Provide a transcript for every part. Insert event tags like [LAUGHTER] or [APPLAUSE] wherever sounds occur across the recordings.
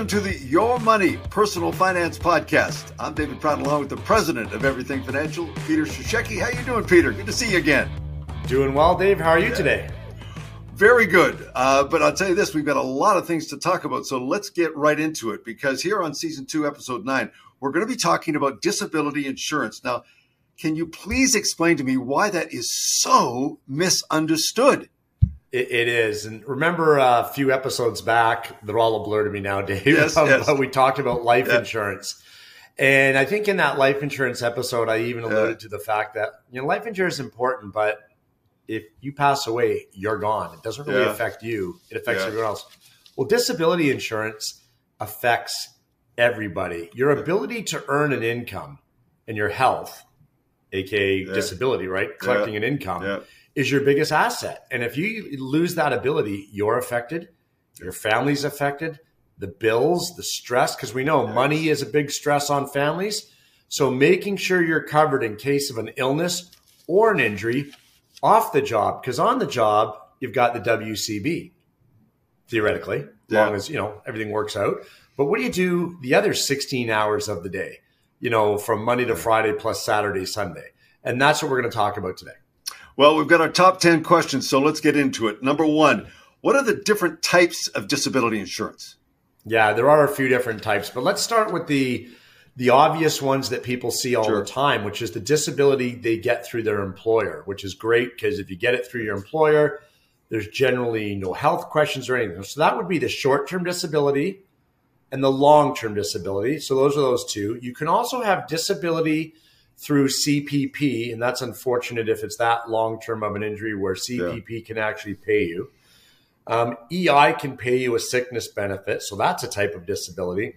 Welcome to the Your Money Personal Finance Podcast. I'm David Pratt, along with the president of Everything Financial, Peter Cishecki. How you doing, Peter? Good to see you again. Doing well, Dave. How are you today? Very good. Uh, but I'll tell you this, we've got a lot of things to talk about. So let's get right into it because here on season two, episode nine, we're going to be talking about disability insurance. Now, can you please explain to me why that is so misunderstood? It, it is. And remember uh, a few episodes back, they're all a blur to me now, Dave. Yes, [LAUGHS] yes. we talked about life Yeah. insurance. And I think in that life insurance episode, I even alluded to the fact that you know life insurance is important, but if you pass away, you're gone. It doesn't really Yeah. affect you; it affects Yeah. everyone else. Well, disability insurance affects everybody. Your ability to earn an income and your health, aka Yeah. disability, right? Collecting an income Yeah. Is your biggest asset. And if you lose that ability, you're affected, your family's affected, the bills, the stress, because we know money is a big stress on families. So making sure you're covered in case of an illness or an injury off the job, because on the job, you've got the WCB, theoretically, as Yeah. long as, you know, everything works out. But what do you do the other 16 hours of the day, you know, from Monday to Friday plus Saturday, Sunday? And that's what we're going to talk about today. Well, we've got our top 10 questions, so let's get into it. Number one, what are the different types of disability insurance? Yeah, there are a few different types, but let's start with the the obvious ones that people see all Sure. the time, which is the disability they get through their employer, which is great because if you get it through your employer, there's generally no health questions or anything. So that would be the short-term disability and the long-term disability. So those are those two. You can also have disability through CPP, and that's unfortunate if it's that long-term of an injury where CPP can actually pay you. Um, EI can pay you a sickness benefit, so that's a type of disability.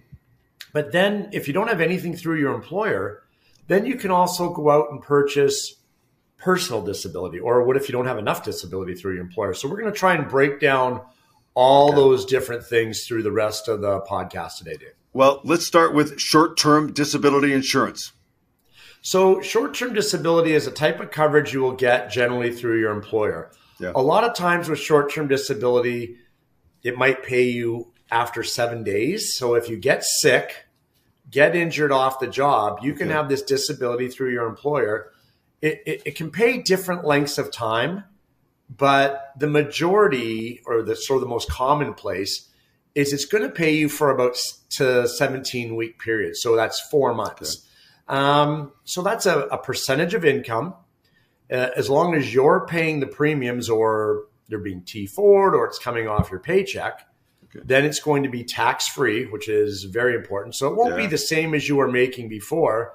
But then, if you don't have anything through your employer, then you can also go out and purchase personal disability. Or what if you don't have enough disability through your employer? So, we're going to try and break down all Okay. those different things through the rest of the podcast today, Dave. Well, let's start with short term disability insurance. So, short term disability is a type of coverage you will get generally through your employer. Yeah. A lot of times with short term disability, it might pay you after seven days. So, if you get sick, get injured off the job, you can Okay. have this disability through your employer. It, it, it can pay different lengths of time, but the majority or the sort of the most commonplace is it's going to pay you for about to 17 week period. So that's four months. Um, so that's a, a percentage of income. Uh, as long as you're paying the premiums or they're being T forward or it's coming off your paycheck, Okay. then it's going to be tax free, which is very important. So it won't be the same as you were making before.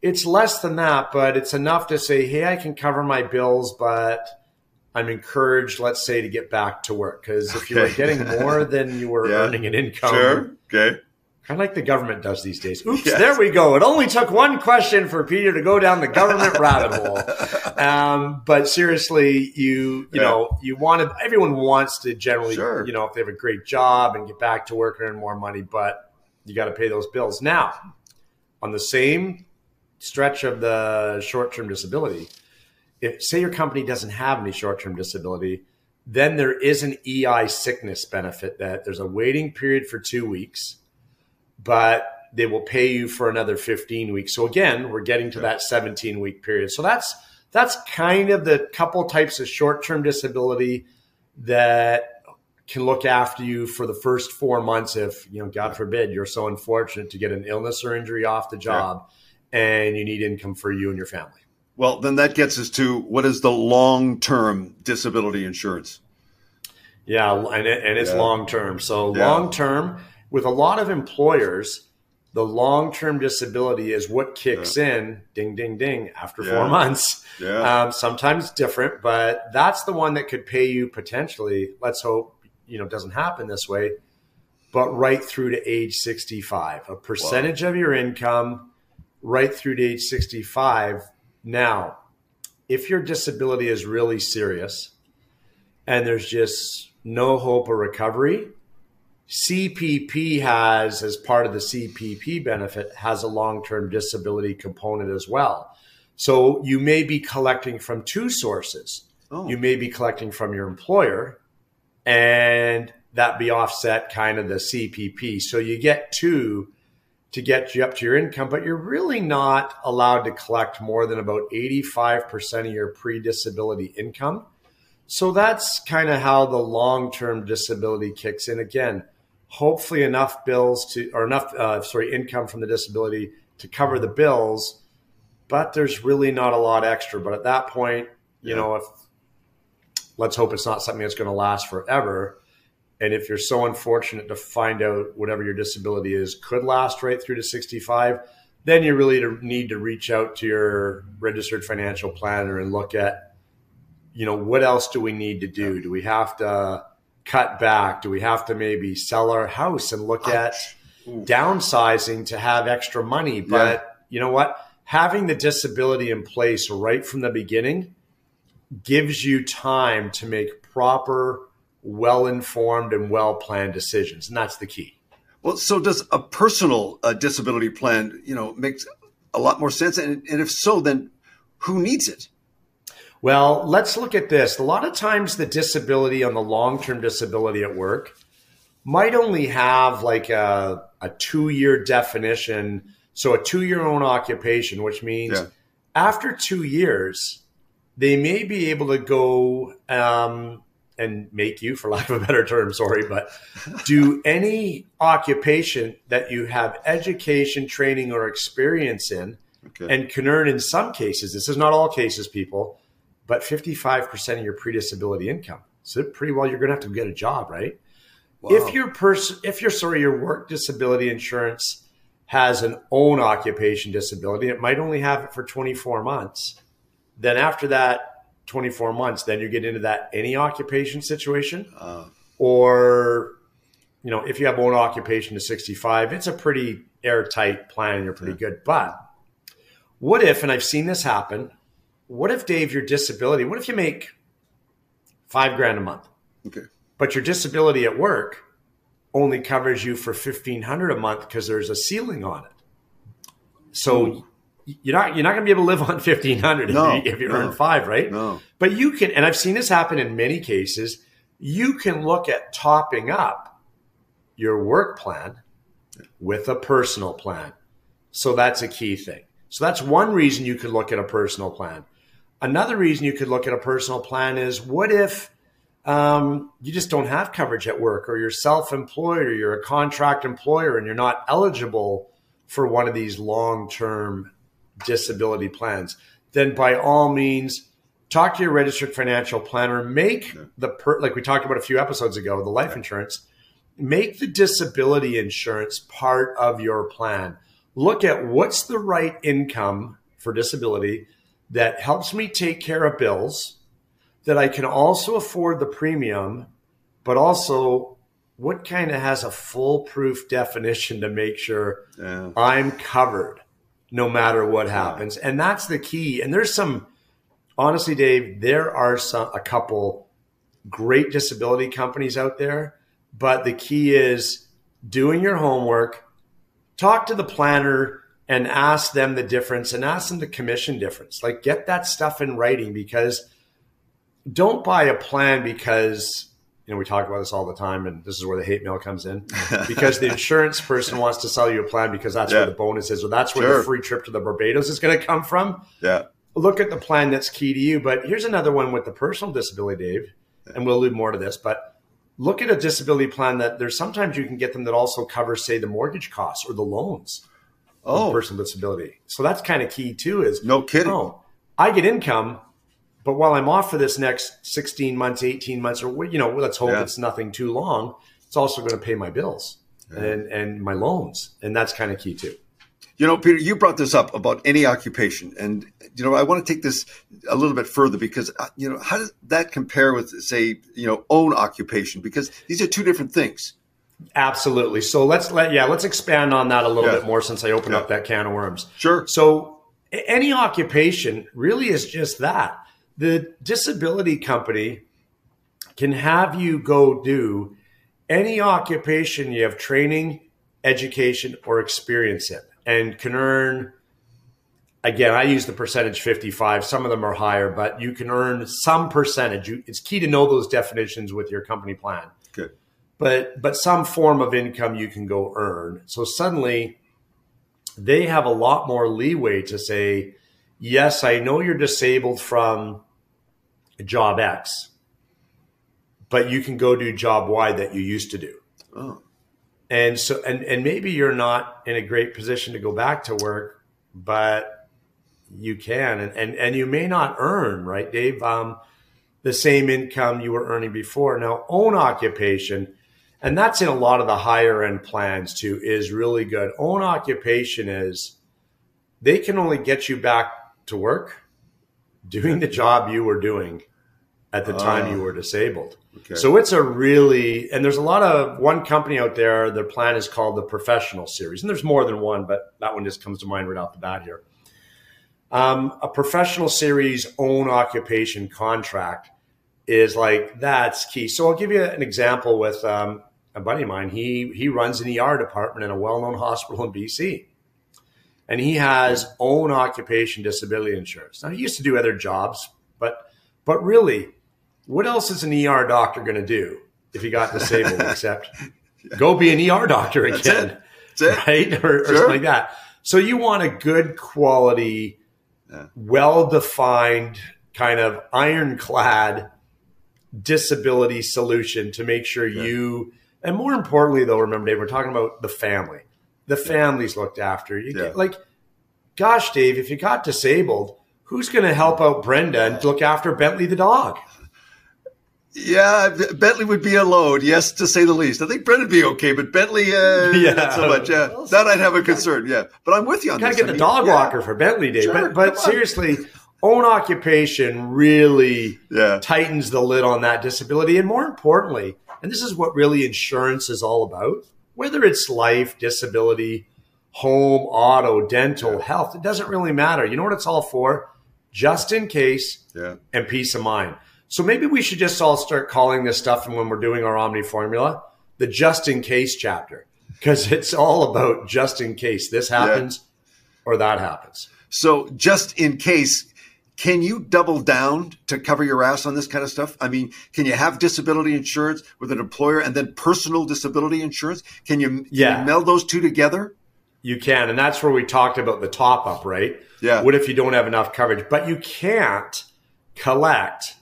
It's less than that, but it's enough to say, hey, I can cover my bills, but I'm encouraged, let's say, to get back to work. Because if you were getting more [LAUGHS] than you were Yeah. earning an income, Sure. Okay. Kind of like the government does these days. Oops, Yes. there we go. It only took one question for Peter to go down the government rabbit hole. [LAUGHS] Um, but seriously, you you Yeah. know you want to. Everyone wants to generally, Sure. you know, if they have a great job and get back to work and earn more money, but you got to pay those bills. Now, on the same stretch of the short term disability, if say your company doesn't have any short term disability, then there is an EI sickness benefit that there's a waiting period for two weeks, but they will pay you for another 15 weeks. So again, we're getting to that 17 week period. So that's that's kind of the couple types of short term disability that can look after you for the first four months if you know god forbid you're so unfortunate to get an illness or injury off the job and you need income for you and your family Well, then that gets us to what is the long term disability insurance? Yeah, and, it, and it's Yeah. long term. So Yeah. long term, with a lot of employers, the long term disability is what kicks in, ding, ding, ding, after Yeah. four months. Yeah. Um, sometimes different, but that's the one that could pay you potentially. Let's hope you know it doesn't happen this way, but right through to age sixty five, a percentage of your income, right through to age sixty five. Now, if your disability is really serious and there's just no hope of recovery, CPP has, as part of the CPP benefit, has a long term disability component as well. So you may be collecting from two sources. oh, You may be collecting from your employer, and that be offset kind of the CPP. So you get two to get you up to your income, but you're really not allowed to collect more than about 85% of your pre disability income. So that's kind of how the long term disability kicks in. Again, hopefully enough bills to, or enough, uh, sorry, income from the disability to cover the bills, but there's really not a lot extra. But at that point, you yeah. know, if let's hope it's not something that's going to last forever. And if you're so unfortunate to find out whatever your disability is could last right through to 65, then you really need to reach out to your registered financial planner and look at, you know, what else do we need to do? Do we have to cut back? Do we have to maybe sell our house and look at downsizing to have extra money? But yeah. you know what? Having the disability in place right from the beginning gives you time to make proper, well informed, and well planned decisions. And that's the key. Well, so does a personal uh, disability plan, you know, makes a lot more sense? And, and if so, then who needs it? Well, let's look at this. A lot of times, the disability on the long term disability at work might only have like a, a two year definition. So, a two year own occupation, which means yeah. after two years, they may be able to go um, and make you, for lack of a better term, sorry, but do any occupation that you have education, training, or experience in, okay. and can earn in some cases, this is not all cases, people, but 55% of your pre-disability income. So pretty well you're going to have to get a job, right? Wow. If your person, if your sorry, your work disability insurance has an own occupation disability, it might only have it for 24 months then after that 24 months, then you get into that any occupation situation. Uh, or, you know, if you have own occupation to 65, it's a pretty airtight plan and you're pretty yeah. good. But what if, and I've seen this happen, what if, Dave, your disability, what if you make five grand a month? Okay. But your disability at work only covers you for 1500 a month because there's a ceiling on it. So Ooh you're not you're not going to be able to live on 1500 no, if you, if you no, earn 5 right? No. But you can and i've seen this happen in many cases you can look at topping up your work plan with a personal plan. So that's a key thing. So that's one reason you could look at a personal plan another reason you could look at a personal plan is what if um, you just don't have coverage at work or you're self-employed or you're a contract employer and you're not eligible for one of these long-term disability plans, then by all means, talk to your registered financial planner. Make the per, like we talked about a few episodes ago, the life insurance. Make the disability insurance part of your plan. Look at what's the right income for disability that helps me take care of bills, that I can also afford the premium, but also what kind of has a foolproof definition to make sure yeah. I'm covered no matter what happens. And that's the key. And there's some, honestly, Dave, there are some, a couple great disability companies out there, but the key is doing your homework, talk to the planner and ask them the difference and ask them the commission difference. Like get that stuff in writing because don't buy a plan because you know, we talk about this all the time, and this is where the hate mail comes in [LAUGHS] because the insurance person wants to sell you a plan because that's yeah. where the bonus is, or that's where sure. the free trip to the Barbados is going to come from. Yeah. Look at the plan that's key to you. But here's another one with the personal disability, Dave, and we'll allude more to this. But look at a disability plan that there's sometimes you can get them that also covers, say, the mortgage costs or the loans. Oh, personal disability. So that's kind of key too. Is no kidding. Oh, I get income, but while I'm off for this next 16 months, 18 months, or you know, let's hope yeah. it's nothing too long, it's also going to pay my bills yeah. and and my loans, and that's kind of key too. You know, Peter, you brought this up about any occupation, and you know, I want to take this a little bit further because uh, you know, how does that compare with, say, you know, own occupation? Because these are two different things. Absolutely. So let's let yeah, let's expand on that a little yeah. bit more since I opened yeah. up that can of worms. Sure. So any occupation really is just that the disability company can have you go do any occupation you have training, education, or experience in, and can earn. Again, I use the percentage 55. Some of them are higher, but you can earn some percentage. It's key to know those definitions with your company plan. Good. But but some form of income you can go earn. So suddenly they have a lot more leeway to say, yes, I know you're disabled from job X, but you can go do job Y that you used to do. Oh. And so and and maybe you're not in a great position to go back to work, but you can and and, and you may not earn, right, Dave? Um, the same income you were earning before. Now, own occupation, and that's in a lot of the higher end plans too, is really good. Own occupation is they can only get you back to work doing the job you were doing at the time you ah. were disabled. Okay. So it's a really, and there's a lot of one company out there, their plan is called the professional series. And there's more than one, but that one just comes to mind right off the bat here. Um, a professional series own occupation contract is like, that's key. So I'll give you an example with um, a buddy of mine. He, he runs an ER department in a well known hospital in BC. And he has own occupation disability insurance. Now, he used to do other jobs, but but really, what else is an ER doctor going to do if he got disabled [LAUGHS] except go be an ER doctor again? That's it. That's it. [LAUGHS] Right? Or, sure. or, something like that. So you want a good quality, yeah. well defined, kind of ironclad disability solution to make sure yeah. you, and more importantly, though, remember, Dave, we're talking about the family. The family's looked after. You get, like, gosh, Dave, if you got disabled, who's going to help out Brenda and look after Bentley the dog? Yeah, Bentley would be a load, yes, to say the least. I think Brendan'd be okay, but Bentley, uh, [LAUGHS] yeah, not so much. Yeah, that I'd have a concern. Yeah, but I'm with you on Gotta this. get I the mean, dog yeah. walker for Bentley Day, sure, but, but seriously, own occupation really yeah. tightens the lid on that disability, and more importantly, and this is what really insurance is all about. Whether it's life, disability, home, auto, dental, yeah. health, it doesn't really matter. You know what it's all for? Just in case, yeah. and peace of mind. So maybe we should just all start calling this stuff, and when we're doing our Omni formula, the just in case chapter, because [LAUGHS] it's all about just in case this happens yeah. or that happens. So, just in case, can you double down to cover your ass on this kind of stuff? I mean, can you have disability insurance with an employer and then personal disability insurance? Can you, can yeah. you meld those two together? You can. And that's where we talked about the top up, right? Yeah. What if you don't have enough coverage? But you can't collect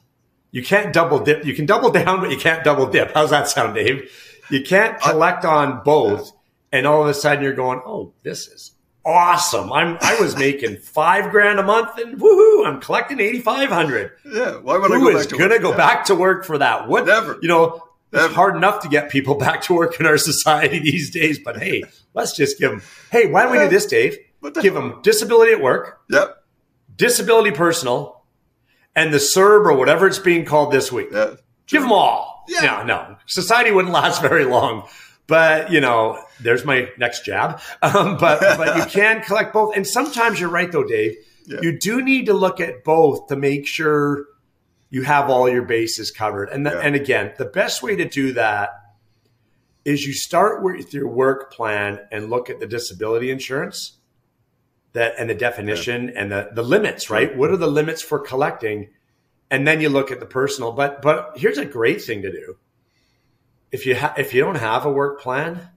you can't double dip. You can double [LAUGHS] down, but you can't double dip. How's that sound, Dave? You can't uh, collect on both, and all of a sudden you're going, "Oh, this is awesome! I'm I was making [LAUGHS] five grand a month, and woohoo! I'm collecting eighty five hundred. Yeah, why would Who I go is going to go yeah. back to work for that? What? Never. You know, Never. it's hard enough to get people [LAUGHS] back to work in our society these days. But hey, let's just give them. Hey, why don't we do this, Dave? Give them disability at work. Yep. Disability personal and the CERB or whatever it's being called this week. Yeah, Give them all. Yeah. No, no. Society wouldn't last [LAUGHS] very long. But, you know, there's my next jab. [LAUGHS] Um, but, but you can collect both. And sometimes you're right, though, Dave. Yeah. You do need to look at both to make sure you have all your bases covered. And, the, yeah. and again, the best way to do that is you start with your work plan and look at the disability insurance that and the definition yeah. and the, the limits, right? What are the limits for collecting? And then you look at the personal. But but here's a great thing to do. If you ha- if you don't have a work plan,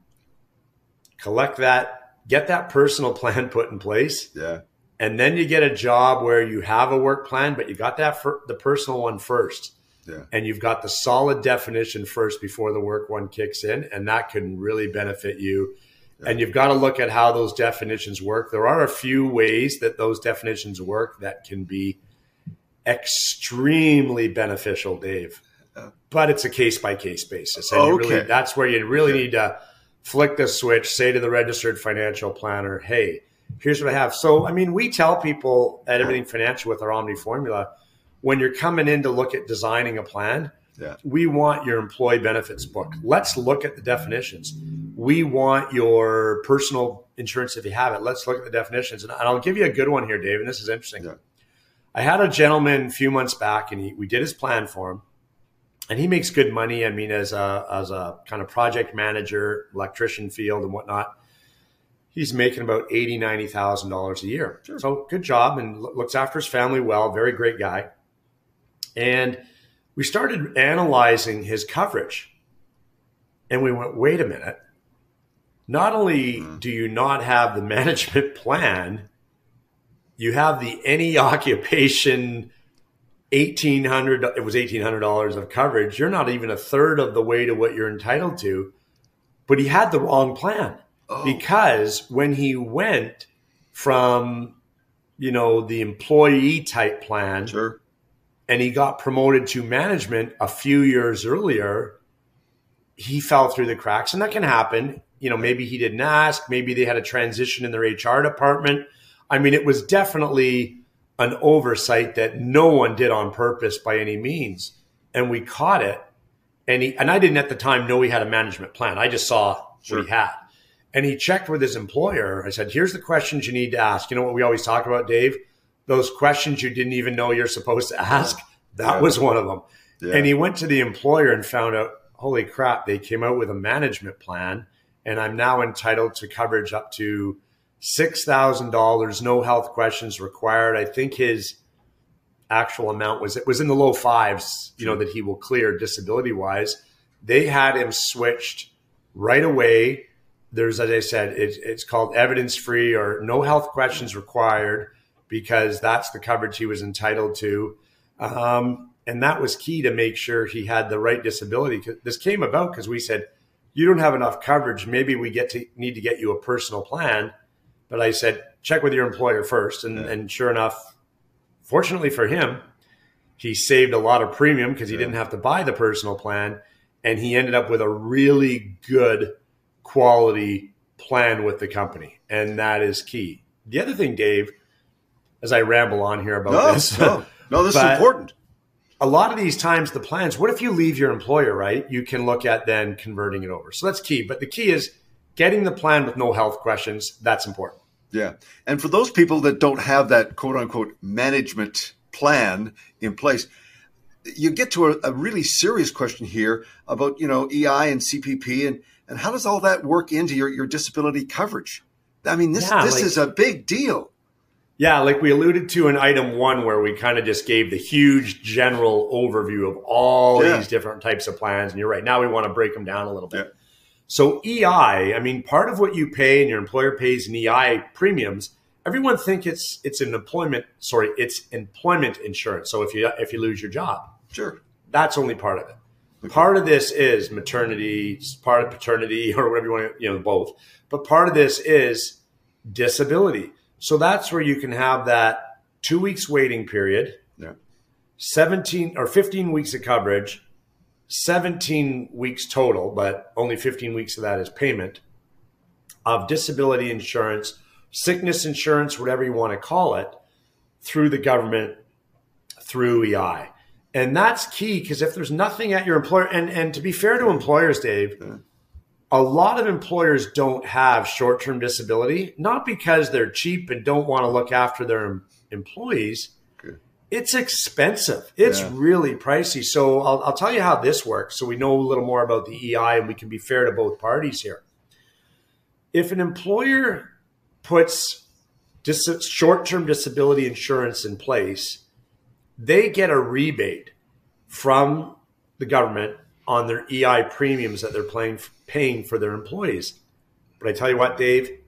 collect that, get that personal [LAUGHS] plan put in place. Yeah. And then you get a job where you have a work plan, but you got that for the personal one first. Yeah. And you've got the solid definition first before the work one kicks in, and that can really benefit you and you've got to look at how those definitions work. There are a few ways that those definitions work that can be extremely beneficial, Dave. But it's a case by case basis. And okay. Really, that's where you really need to flick the switch, say to the registered financial planner, hey, here's what I have. So, I mean, we tell people at Everything Financial with our Omni formula, when you're coming in to look at designing a plan, yeah. we want your employee benefits book. Let's look at the definitions we want your personal insurance if you have it. Let's look at the definitions. And I'll give you a good one here, Dave. And this is interesting. Yeah. I had a gentleman a few months back and he, we did his plan for him and he makes good money. I mean, as a, as a kind of project manager, electrician field and whatnot, he's making about eighty, ninety thousand dollars a year. Sure. So good job and looks after his family well. Very great guy. And we started analyzing his coverage And we went, wait a minute. Not only mm. do you not have the [LAUGHS] management plan, you have the any occupation 1800 it was $1800 of coverage. You're not even a third of the way to what you're entitled to but he had the wrong plan. Oh. because when he went from you know the employee type plan sure. and he got promoted to management a few years earlier he fell through the cracks. And that can happen. You know maybe he didn't ask. Maybe they had a transition in their hr department. I mean it was definitely an oversight that no one did on purpose by any means and we caught it and he and i didn't at the time know he had a management plan i just saw sure. what he had and he checked with his employer. I said, here's the questions you need to ask. You know what we always talk about, Dave? Those questions you didn't even know you're supposed to ask. That yeah. was one of them. Yeah. And he went to the employer and found out, holy crap, they came out with a management plan. And I'm now entitled to coverage up to $6,000, no health questions required. I think his actual amount was it was in the low fives, you know, that he will clear disability wise. They had him switched right away there's, as I said, it's, it's called evidence free or no health questions required because that's the coverage he was entitled to. Um, and that was key to make sure he had the right disability. This came about because we said, you don't have enough coverage. Maybe we get to need to get you a personal plan. But I said, check with your employer first. And, yeah. and sure enough, fortunately for him, he saved a lot of premium because he yeah. didn't have to buy the personal plan. And he ended up with a really good quality plan with the company. And that is key. The other thing, Dave, as I ramble on here about no, this. No, no this is important. A lot of these times, the plans, what if you leave your employer, right? You can look at then converting it over. So that's key. But the key is getting the plan with no health questions. That's important. Yeah. And for those people that don't have that quote unquote management plan in place, you get to a, a really serious question here about, you know, EI and CPP and and how does all that work into your, your disability coverage? I mean, this, yeah, this like, is a big deal. Yeah, like we alluded to in item one, where we kind of just gave the huge general overview of all yeah. these different types of plans. And you're right. Now we want to break them down a little bit. Yeah. So EI, I mean, part of what you pay and your employer pays in EI premiums, everyone think it's it's an employment sorry, it's employment insurance. So if you if you lose your job, sure, that's only part of it. Part of this is maternity, part of paternity, [LAUGHS] or whatever you want to, you know, both. But part of this is disability. So that's where you can have that two weeks waiting period, yeah. 17 or 15 weeks of coverage, 17 weeks total, but only 15 weeks of that is payment of disability insurance, sickness insurance, whatever you want to call it, through the government, through EI. And that's key because if there's nothing at your employer, and, and to be fair to employers, Dave, a lot of employers don't have short term disability, not because they're cheap and don't want to look after their employees. It's expensive. It's yeah. really pricey. So I'll, I'll tell you how this works so we know a little more about the EI and we can be fair to both parties here. If an employer puts dis- short term disability insurance in place, they get a rebate from the government on their EI premiums that they're paying, paying for their employees. But I tell you what, Dave,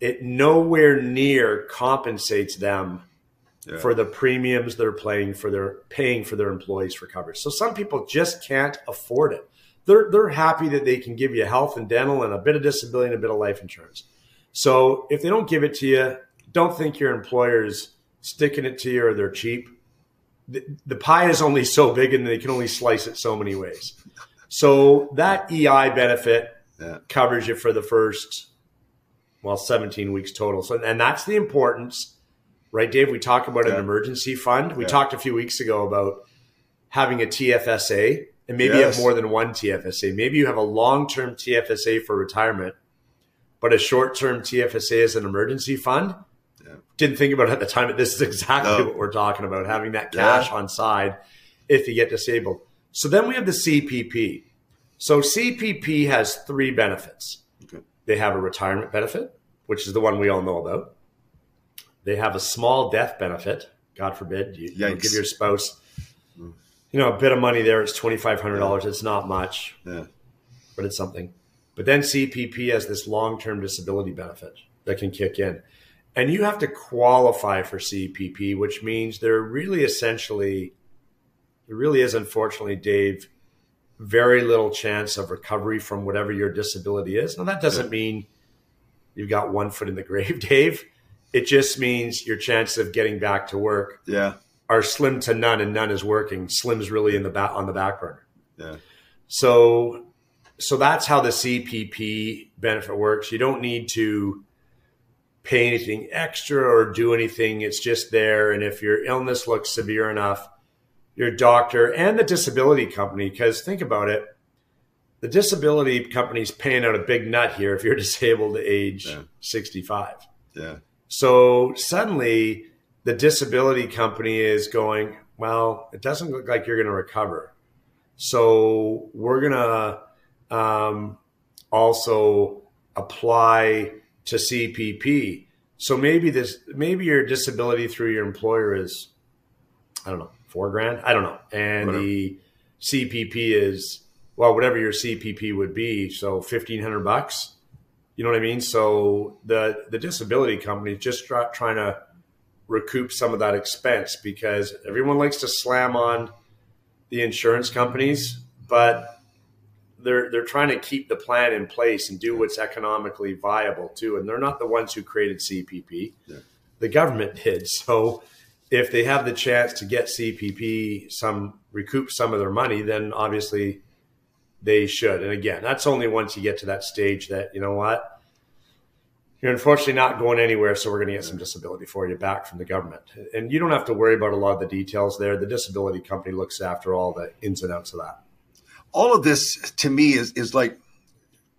it nowhere near compensates them yeah. for the premiums they're paying for their paying for their employees for coverage. So some people just can't afford it. They're they're happy that they can give you health and dental and a bit of disability and a bit of life insurance. So if they don't give it to you, don't think your employer's sticking it to you or they're cheap the, pie is only so big and they can only slice it so many ways. So that EI benefit yeah. covers you for the first, well, 17 weeks total. So, and that's the importance, right, Dave? We talk about yeah. an emergency fund. We yeah. talked a few weeks ago about having a TFSA and maybe yes. you have more than one TFSA. Maybe you have a long term TFSA for retirement, but a short term TFSA is an emergency fund didn't think about it at the time, but this is exactly no. what we're talking about having that cash yeah. on side if you get disabled. So then we have the CPP. So CPP has three benefits. Okay. They have a retirement benefit, which is the one we all know about. They have a small death benefit. God forbid you, you give your spouse, you know, a bit of money there. It's twenty five hundred dollars. Yeah. It's not much. Yeah. but it's something. But then CPP has this long term disability benefit that can kick in. And you have to qualify for CPP, which means there really essentially, there really is, unfortunately, Dave, very little chance of recovery from whatever your disability is. Now, that doesn't mean you've got one foot in the [LAUGHS] grave, Dave. It just means your chances of getting back to work yeah. are slim to none, and none is working. Slim's really in the back on the back burner. Yeah. So, so that's how the CPP benefit works. You don't need to pay anything extra or do anything. It's just there, and if your illness looks severe enough, your doctor and the disability company, because think about it, the disability company's paying out a big nut here if you're [LAUGHS] disabled at age Yeah. 65. Yeah. So suddenly the disability company is going, well, it doesn't look like you're going to recover. So we're going to um, also apply to CPP. So maybe this, maybe your disability through your employer is, I don't know, four grand. I don't know, and Whatever. the CPP is well, whatever your CPP would be. So fifteen hundred bucks. You know what I mean? So the the disability company is just try, trying to recoup some of that expense because everyone likes to slam on the insurance companies, but they're they're trying to keep the plan in place and do what's economically viable too. And they're not the ones who created CPP. Yeah. The government [LAUGHS] did. So if they have the chance to get CPP some recoup some of their money, then obviously they should. And again, that's only once you get to that stage that you know what you're unfortunately not going anywhere, so we're going to get some disability for you back from the government. And you don't have to worry about a lot of the details there. The disability company looks after all the ins and outs of that. all of this to me is is like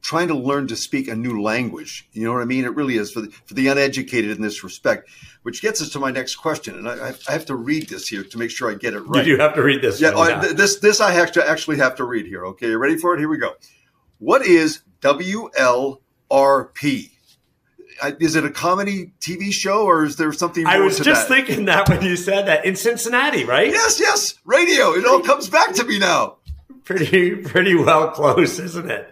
trying to learn to speak a new language. You know what I mean? It really is for the, for the uneducated in this respect. Which gets us to my next question, and I, I have to read this here to make sure I get it right. You do have to read this. Yeah, th- this this I have to actually have to read here. Okay, you ready for it? Here we go. What is WLRP? I- Is it a comedy TV show or is there something more I was just that? thinking that when you said that in Cincinnati, right? Yes, yes, radio. It all comes back to me now. Pretty, pretty well close, isn't it?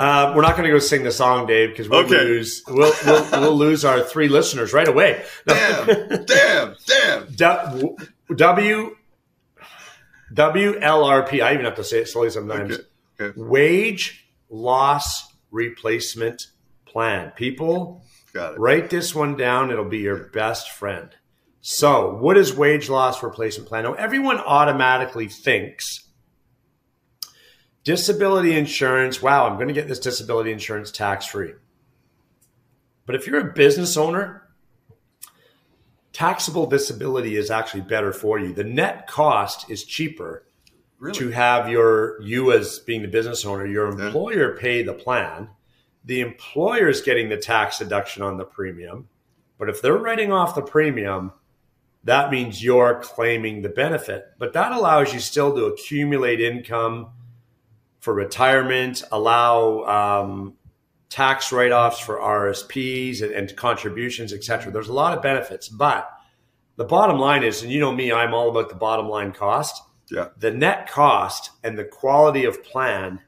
Uh, we're not going to go sing the song, Dave, because we'll Okay. lose we'll, we'll, we'll lose our three listeners right away. No. Damn, damn, damn. [LAUGHS] W WLRP. I even have to say it slowly sometimes. Okay, okay. Wage loss replacement plan. People, Got it. write this one down. It'll be your best friend. So, what is wage loss replacement plan? Now, everyone automatically thinks disability insurance. Wow, I'm going to get this disability insurance tax free. But if you're a business owner, taxable disability is actually better for you. The net cost is cheaper Really? to have your you as being the business owner, your employer pay the plan. The employer is getting the tax deduction on the premium. But if they're writing off the premium, that means you're claiming the benefit. But that allows you still to accumulate income for retirement, allow um, tax write offs for RSPs and, and contributions, et cetera. There's a lot of benefits. But the bottom line is, and you know me, I'm all about the bottom line cost Yeah. the net cost and the quality of plan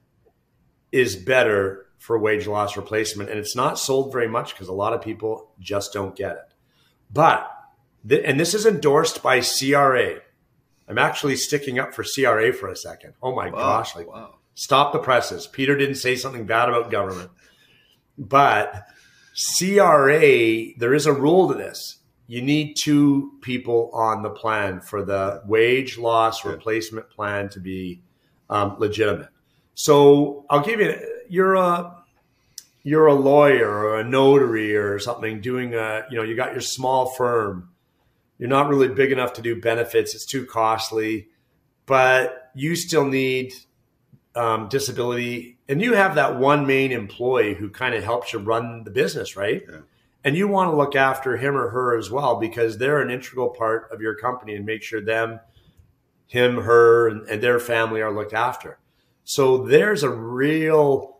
is better for wage loss replacement and it's not sold very much because a lot of people just don't get it but th- and this is endorsed by cra i'm actually sticking up for cra for a second oh my Wow. gosh like wow. Stop the presses peter didn't say something bad about government but cra there is a rule to this you need two people on the plan for the wage loss replacement plan to be um, legitimate. So I'll give you you're a you're a lawyer or a notary or something doing a you know you got your small firm. You're not really big enough to do benefits. It's too costly, but you still need um, disability, and you have that one main employee who kind of helps you run the business, right? Yeah. And you want to look after him or her as well because they're an integral part of your company and make sure them, him, her, and, and their family are looked after. So there's a real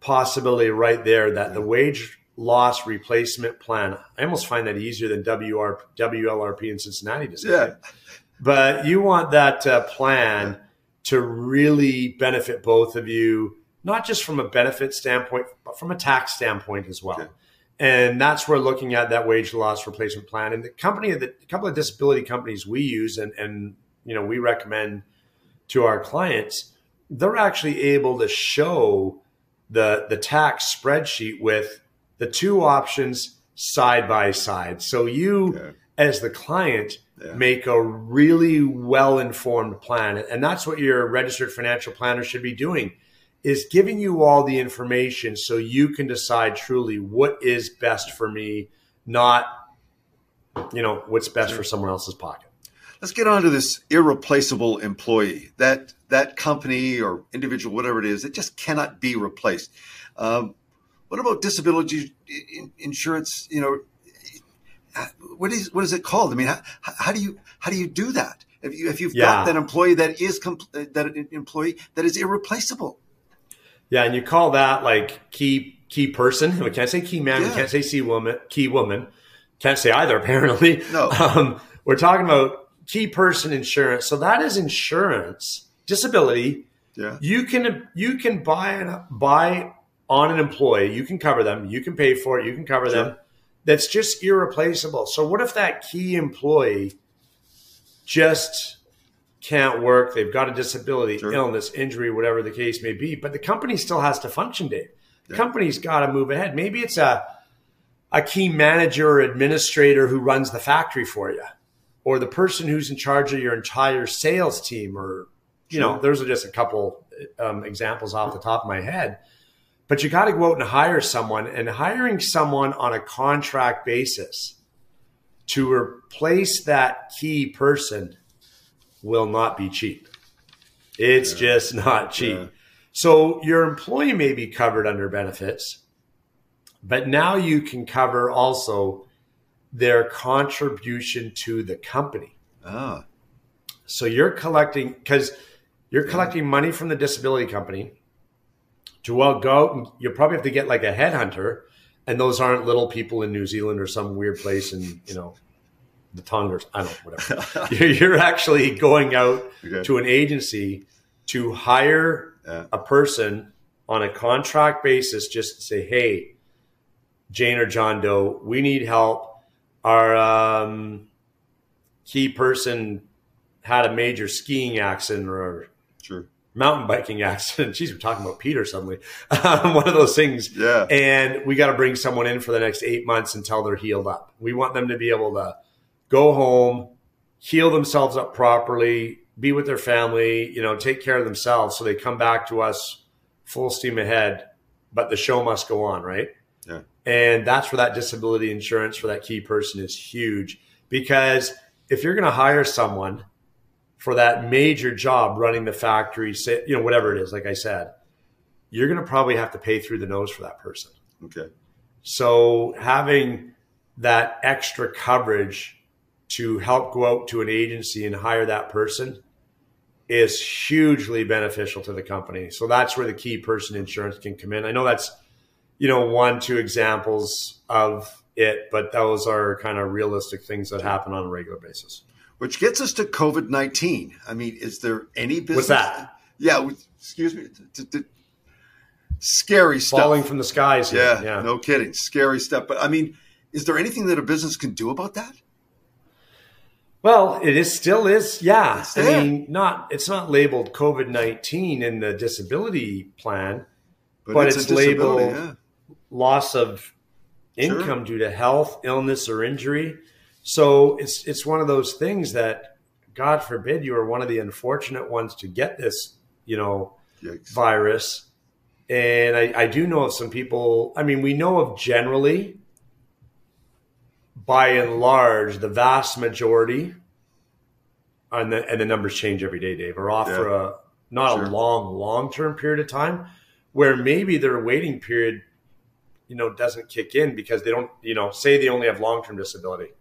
possibility right there that the wage loss replacement plan, I almost find that easier than WR, WLRP in Cincinnati. Yeah. But you want that uh, plan to really benefit both of you not just from a benefit standpoint, but from a tax standpoint as well. Okay. And that's where looking at that wage loss replacement plan and the company, the couple of disability companies we use and, and you know we recommend to our clients, they're actually able to show the the tax spreadsheet with the two options side by side. So you okay. As the client yeah. make a really well informed plan. And that's what your registered financial planner should be doing is giving you all the information so you can decide truly what is best for me, not you know what's best for someone else's pocket. Let's get on to this irreplaceable employee. That that company or individual, whatever it is, it just cannot be replaced. Um, what about disability insurance? You know, what is what is it called? I mean, how, how do you how do you do that? If you if you've yeah. got that employee that is that employee that is irreplaceable. Yeah, and you call that like key key person. [LAUGHS] We can't say key man. Yeah. We can't say key woman. Key woman. Can't say either. [LAUGHS] Apparently, no. Um, we're talking about key person insurance. So that is insurance disability. Yeah. You can you can buy an buy on an employee. You can cover them. You can pay for it. You can cover sure. them that's just irreplaceable. So what if that key employee just can't work? They've got a disability, sure. illness, injury, whatever the case may be, but the company still has to function, Dave. The yeah. company's got to move ahead. Maybe it's a a key manager or administrator who runs the factory for you, or the person who's in charge of your entire sales team, or you sure. know, those are just a couple um, examples off the top of my head but you got to go out and hire someone and hiring someone on a contract basis to replace that key person will not be cheap. It's yeah. just not cheap. Yeah. So your employee may be covered under benefits, but now you can cover also their contribution to the company. Ah. So you're collecting because you're collecting money from the disability company to well go, you'll probably have to get like a headhunter, and those aren't little people in New Zealand or some weird place in you know the Tonga. I don't know, whatever. [LAUGHS] you're, you're, actually going out okay. to an agency to hire yeah. a person on a contract basis, just to say, hey, Jane or John Doe, we need help. Our um, key person had a major skiing accident or mountain biking accident. [LAUGHS] Jeez, we're talking about Peter suddenly. [LAUGHS] Um, one of those things. Yeah. And we got to bring someone in for the next eight months until they're healed up. We want them to be able to go home, heal themselves up properly, be with their family, you know, take care of themselves so they come back to us full steam ahead. But the show must go on, right? Yeah. And that's where that disability insurance for that key person is huge because if you're going to hire someone for that major job running the factory, say, you know, whatever it is, like I said, you're going to probably have to pay through the nose for that person. Okay. So having that extra coverage to help go out to an agency and hire that person is hugely beneficial to the company. So that's where the key person insurance can come in. I know that's, you know, one, two examples of it, but those are kind of realistic things that happen on a regular basis. Which gets us to COVID 19. I mean, is there any business? What's that? Yeah, excuse me. T- t- scary stuff. Falling from the skies. Yeah, yeah, no kidding. Scary stuff. But I mean, is there anything that a business can do about that? Well, it is still is, yeah. I mean, not it's not labeled COVID nineteen in the disability plan, but, but it's, it's labeled yeah. loss of income sure. due to health, illness, or injury. So it's it's one of those things that, God forbid, you are one of the unfortunate ones to get this, you know, Yikes. virus. And I, I do know of some people. I mean, we know of generally, by and large, the vast majority, and the, and the numbers change every day, Dave, are off yeah. for a not sure. a long, long term period of time, where maybe their waiting period, you know, doesn't kick in because they don't, you know, say they only have long term disability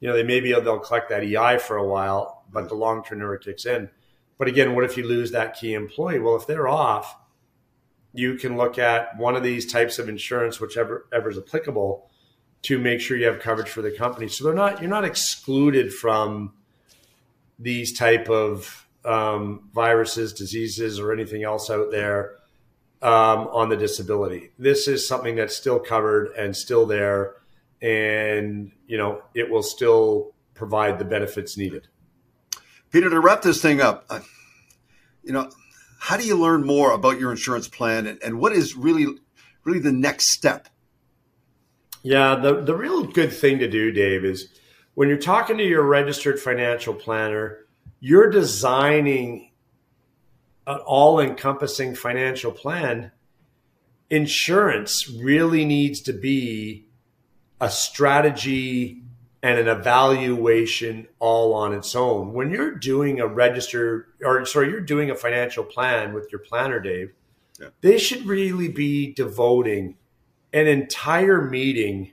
you know, they maybe they'll collect that EI for a while, but the long term never kicks in. But again, what if you lose that key employee? Well, if they're off, you can look at one of these types of insurance, whichever ever is applicable, to make sure you have coverage for the company. So they're not you're not excluded from these type of um, viruses, diseases, or anything else out there. um, on the disability. This is something that's still covered and still there, and you know it will still provide the benefits needed. Peter, to wrap this thing up, uh, you know, how do you learn more about your insurance plan, and, and what is really, really the next step? Yeah, the the real good thing to do, Dave, is when you're talking to your registered financial planner, you're designing an all encompassing financial plan, insurance really needs to be a strategy and an evaluation all on its own. When you're doing a register or sorry, you're doing a financial plan with your planner, Dave, yeah. they should really be devoting an entire meeting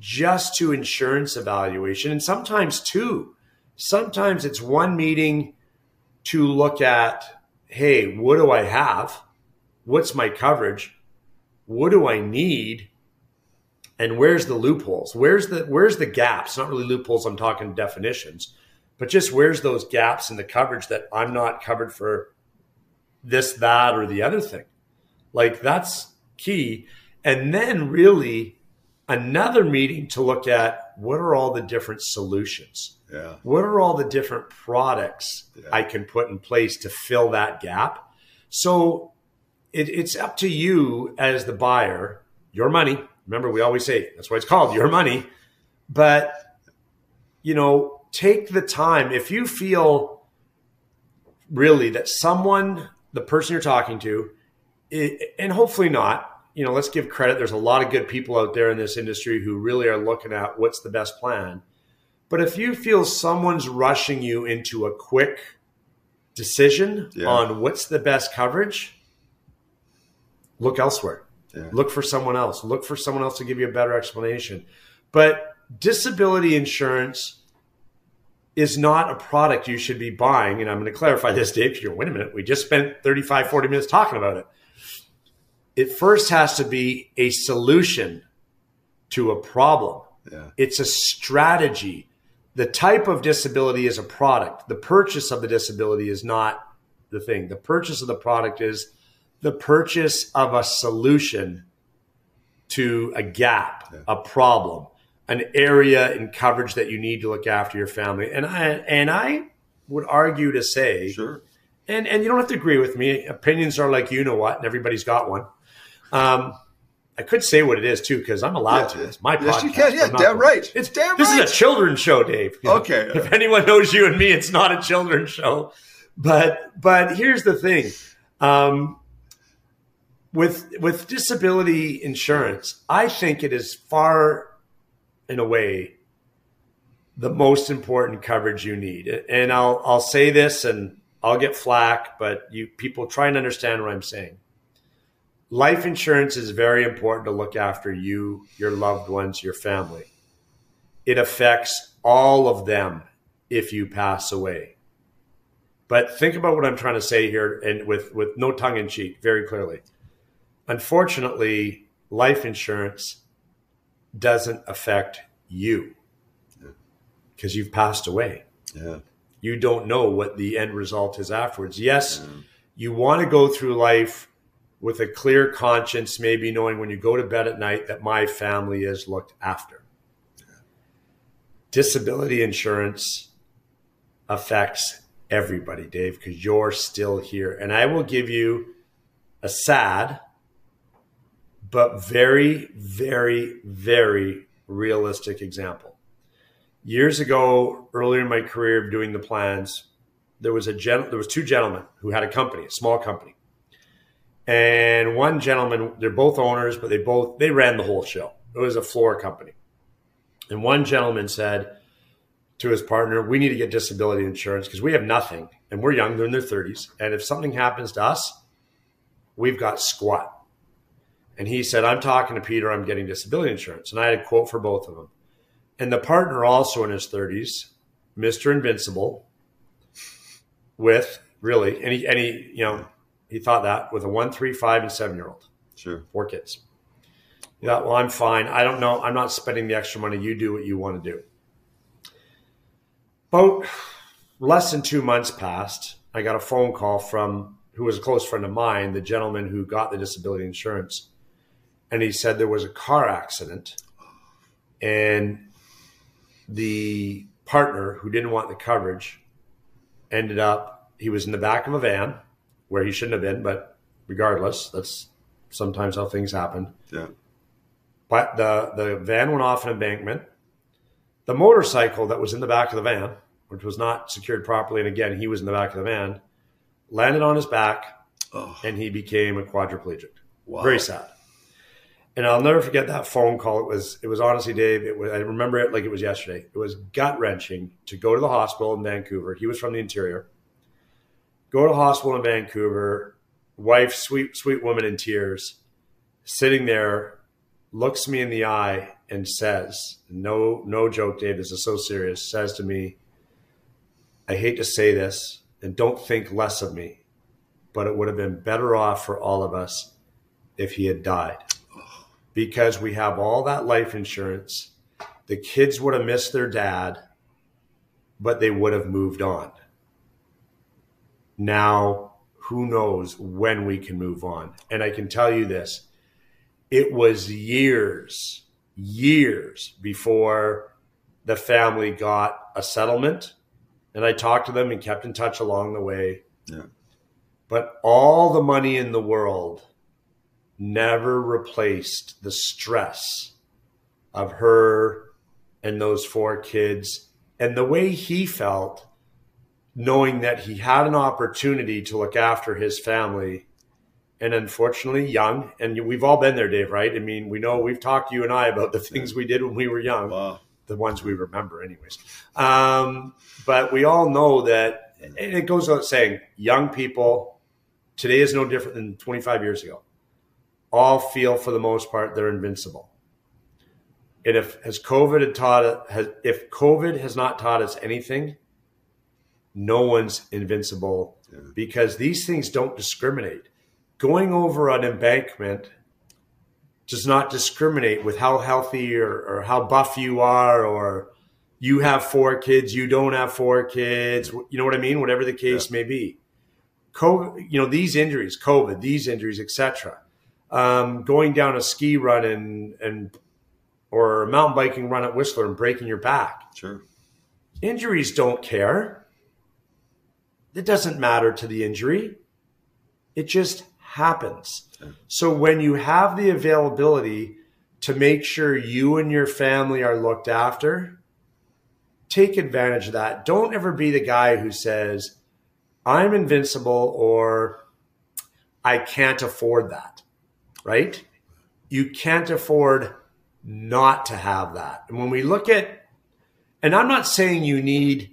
just to insurance evaluation and sometimes two. Sometimes it's one meeting to look at hey, what do I have? What's my coverage? What do I need? And where's the loopholes? Where's the where's the gaps? Not really loopholes, I'm talking definitions, but just where's those gaps in the coverage that I'm not covered for this, that, or the other thing. Like that's key. And then really another meeting to look at what are all the different solutions yeah. What are all the different products yeah. I can put in place to fill that gap? So it, it's up to you as the buyer, your money. Remember, we always say that's why it's called your money. But, you know, take the time. If you feel really that someone, the person you're talking to, it, and hopefully not, you know, let's give credit. There's a lot of good people out there in this industry who really are looking at what's the best plan but if you feel someone's rushing you into a quick decision yeah. on what's the best coverage, look elsewhere. Yeah. Look for someone else. Look for someone else to give you a better explanation. But disability insurance is not a product you should be buying. And I'm going to clarify this, Dave. You're, wait a minute. We just spent 35, 40 minutes talking about it. It first has to be a solution to a problem. Yeah. It's a strategy the type of disability is a product. The purchase of the disability is not the thing. The purchase of the product is the purchase of a solution to a gap, yeah. a problem, an area in coverage that you need to look after your family. And I and I would argue to say, sure. And and you don't have to agree with me. Opinions are like you know what, and everybody's got one. Um, I could say what it is too because I'm allowed yeah, to. It's my yes, podcast. You can. Yeah, damn right. It's damn this right. is a children's show, Dave. Okay. If anyone knows you and me, it's not a children's show. But but here's the thing. Um, with with disability insurance, I think it is far in a way the most important coverage you need. And I'll I'll say this and I'll get flack, but you people try and understand what I'm saying life insurance is very important to look after you, your loved ones, your family. It affects all of them if you pass away. But think about what I'm trying to say here and with, with no tongue in cheek, very clearly. Unfortunately, life insurance doesn't affect you because you've passed away. Yeah. You don't know what the end result is afterwards. Yes, yeah. you want to go through life with a clear conscience, maybe knowing when you go to bed at night that my family is looked after. Disability insurance affects everybody, Dave, because you're still here. And I will give you a sad, but very, very, very realistic example. Years ago, earlier in my career of doing the plans, there was a gen- there was two gentlemen who had a company, a small company and one gentleman, they're both owners, but they both they ran the whole show. It was a floor company. And one gentleman said to his partner, "We need to get disability insurance because we have nothing, and we're young; they're in their thirties. And if something happens to us, we've got squat." And he said, "I'm talking to Peter. I'm getting disability insurance." And I had a quote for both of them. And the partner, also in his thirties, Mister Invincible, with really, and he, and he, you know, he thought that with a one, three, five, and seven year old. Sure. Four kids. Yeah, well, I'm fine. I don't know. I'm not spending the extra money. You do what you want to do. About less than two months passed. I got a phone call from who was a close friend of mine, the gentleman who got the disability insurance, and he said there was a car accident, and the partner who didn't want the coverage ended up he was in the back of a van where he shouldn't have been, but regardless, that's sometimes how things happen. Yeah. But the the van went off an embankment. The motorcycle that was in the back of the van, which was not secured properly, and again he was in the back of the van, landed on his back, Oh, and he became a quadriplegic. wow. Very sad. And I'll never forget that phone call. It was it was honestly, Dave. It was I remember it like it was yesterday. It was gut wrenching to go to the hospital in Vancouver. He was from the interior. Go to the hospital in Vancouver. Wife, sweet sweet woman in tears, sitting there, looks me in the eye and says, "No, no joke, Dave. This is so serious." Says to me, "I hate to say this, and don't think less of me, but it would have been better off for all of us if he had died." Because we have all that life insurance. The kids would have missed their dad, but they would have moved on. Now, who knows when we can move on? And I can tell you this it was years, years before the family got a settlement. And I talked to them and kept in touch along the way. Yeah. But all the money in the world never replaced the stress of her and those four kids and the way he felt knowing that he had an opportunity to look after his family and unfortunately young. And we've all been there dave right? I mean we know we've talked you and i about the things we did when we were young. Wow. the ones we remember anyways. Um, but we all know that and it goes without saying young people today is no different than 25 years ago all feel for the most part they're invincible. And if has covid had taught has, if covid has not taught us anything no one's invincible Yeah. because these things don't discriminate. Going over an embankment does not discriminate with how healthy or, or how buff you are or you have four kids you don't have four kids you know what i mean? Whatever the case may be. COVID, you know these injuries covid these injuries etc um, going down a ski run and and or a mountain biking run at whistler and breaking your back. Sure. injuries don't care. It doesn't matter to the injury. It just happens. So when you have the availability to make sure you and your family are looked after take advantage of that. Don't ever be the guy who says i'm invincible or i can't afford that right you can't afford not to have that and when we look at and I'm not saying you need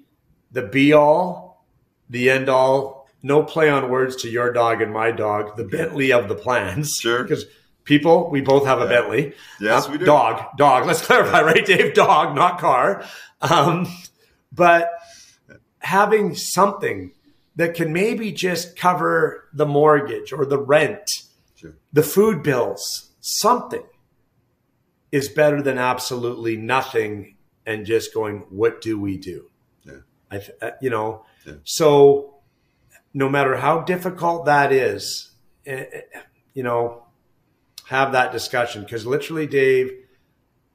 the be all, the end all, no play on words to your dog and my dog, the Bentley of the plans. Sure. Because people, we both have a Yeah. Bentley. Yes, Uh, we do. Dog, dog. Let's clarify, [LAUGHS] right, Dave? Dog, not car. Um, but having something that can maybe just cover the mortgage or the rent. The food bills, something is better than absolutely nothing and just going, what do we do? Yeah. I, th- uh, you know, Yeah. so no matter how difficult that is, eh, eh, you know, have that discussion because literally, Dave,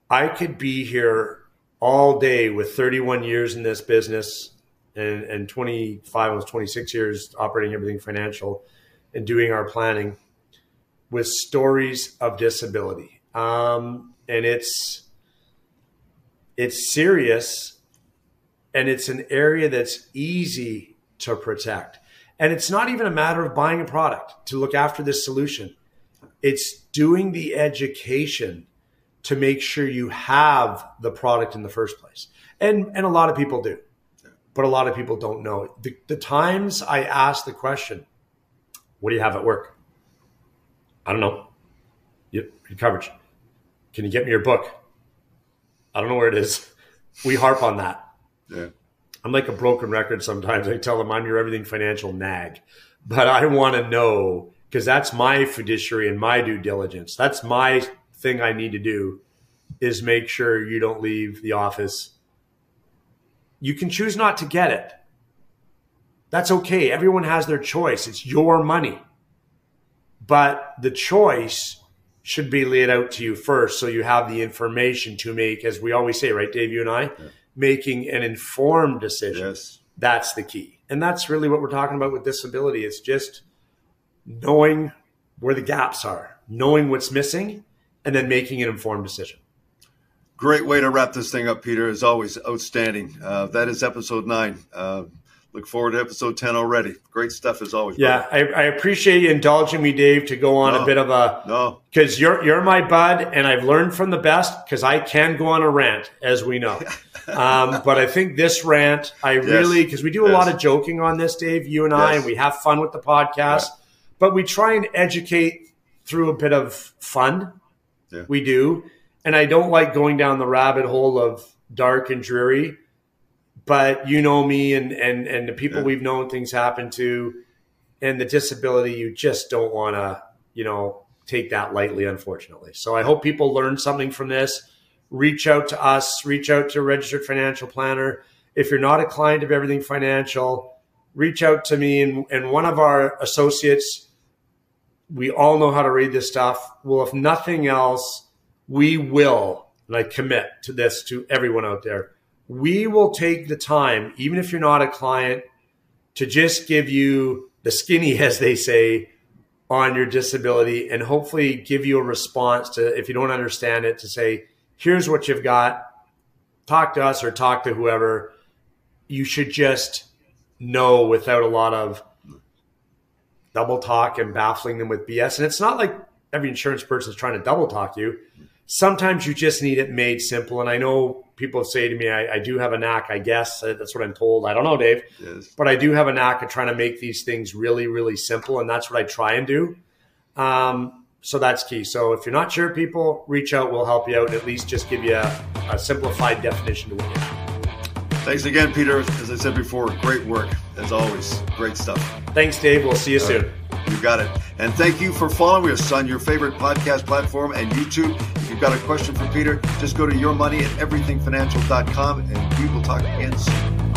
I could be here all day with 31 years in this business and, and 25, almost 26 years operating everything financial and doing our planning with stories of disability. Um, and it's, it's serious and it's an area that's easy to protect. And it's not even a matter of buying a product to look after this solution. It's doing the education to make sure you have the product in the first place. And and a lot of people do. But a lot of people don't know. The, the times I ask the question, what do you have at work? I don't know. You, your coverage. Can you get me your book? I don't know where it is. [LAUGHS] We harp on that. Yeah. I'm like a broken record sometimes. I tell them I'm your everything financial nag, but I want to know because that's my fiduciary and my due diligence. That's my thing I need to do is make sure you don't leave the office. You can choose not to get it, That's okay. Everyone has their choice. It's your money. But the choice should be laid out to you first so you have the information to make, as we always say, right, Dave, you and I, yeah. making an informed decision. Yes. That's the key. And that's really what we're talking about with disability. It's just knowing where the gaps are, knowing what's missing, and then making an informed decision. Great way to wrap this thing up, Peter. As always, outstanding. Uh, that is episode nine. Uh, look forward to episode 10 already. Great stuff as always. Yeah, I, I, appreciate you indulging me, Dave, to go on no, a bit of a no because you're you're my bud, and I've learned from the best because I can go on a rant, as we know. [LAUGHS] um, but I think this rant, I yes. really because we do a yes. lot of joking on this, Dave, you and I, yes. and we have fun with the podcast, yeah. but we try and educate through a bit of fun. Yeah. We do, and I don't like going down the rabbit hole of dark and dreary but you know me and and and the people yeah. we've known things happen to and the disability you just don't want to you know take that lightly unfortunately. So i hope people learn something from this. Reach out to us. Reach out to a registered financial planner. If you're not a client of everything financial reach out to me and, and one of our associates. We all know how to read this stuff. Well if nothing else we will and i commit to this to everyone out there we will take the time, even if you're not a client, to just give you the skinny, [LAUGHS] as they say, on your disability and hopefully give you a response to, if you don't understand it, to say, here's what you've got. Talk to us or talk to whoever. You should just know without a lot of double talk and baffling them with BS. And it's not like every insurance person is trying to double talk you. Sometimes you just need it made simple. And I know people say to me, I, I, do have a knack, I guess. Uh, that's what I'm told. I don't know, Dave. Yes. But I do have a knack of trying to make these things really, really simple. And that's what I try and do. Um, so that's key. So if you're not sure, people, reach out. We'll help you out and at least just give you a, a simplified definition to what you have. Thanks again, Peter. As I said before, great work. As always, great stuff. Thanks, Dave. We'll see you All soon. Right. You got it. And thank you for following us on your favorite podcast platform and YouTube. If you've got a question for Peter, just go to yourmoney at everythingfinancial.com and we will talk again soon.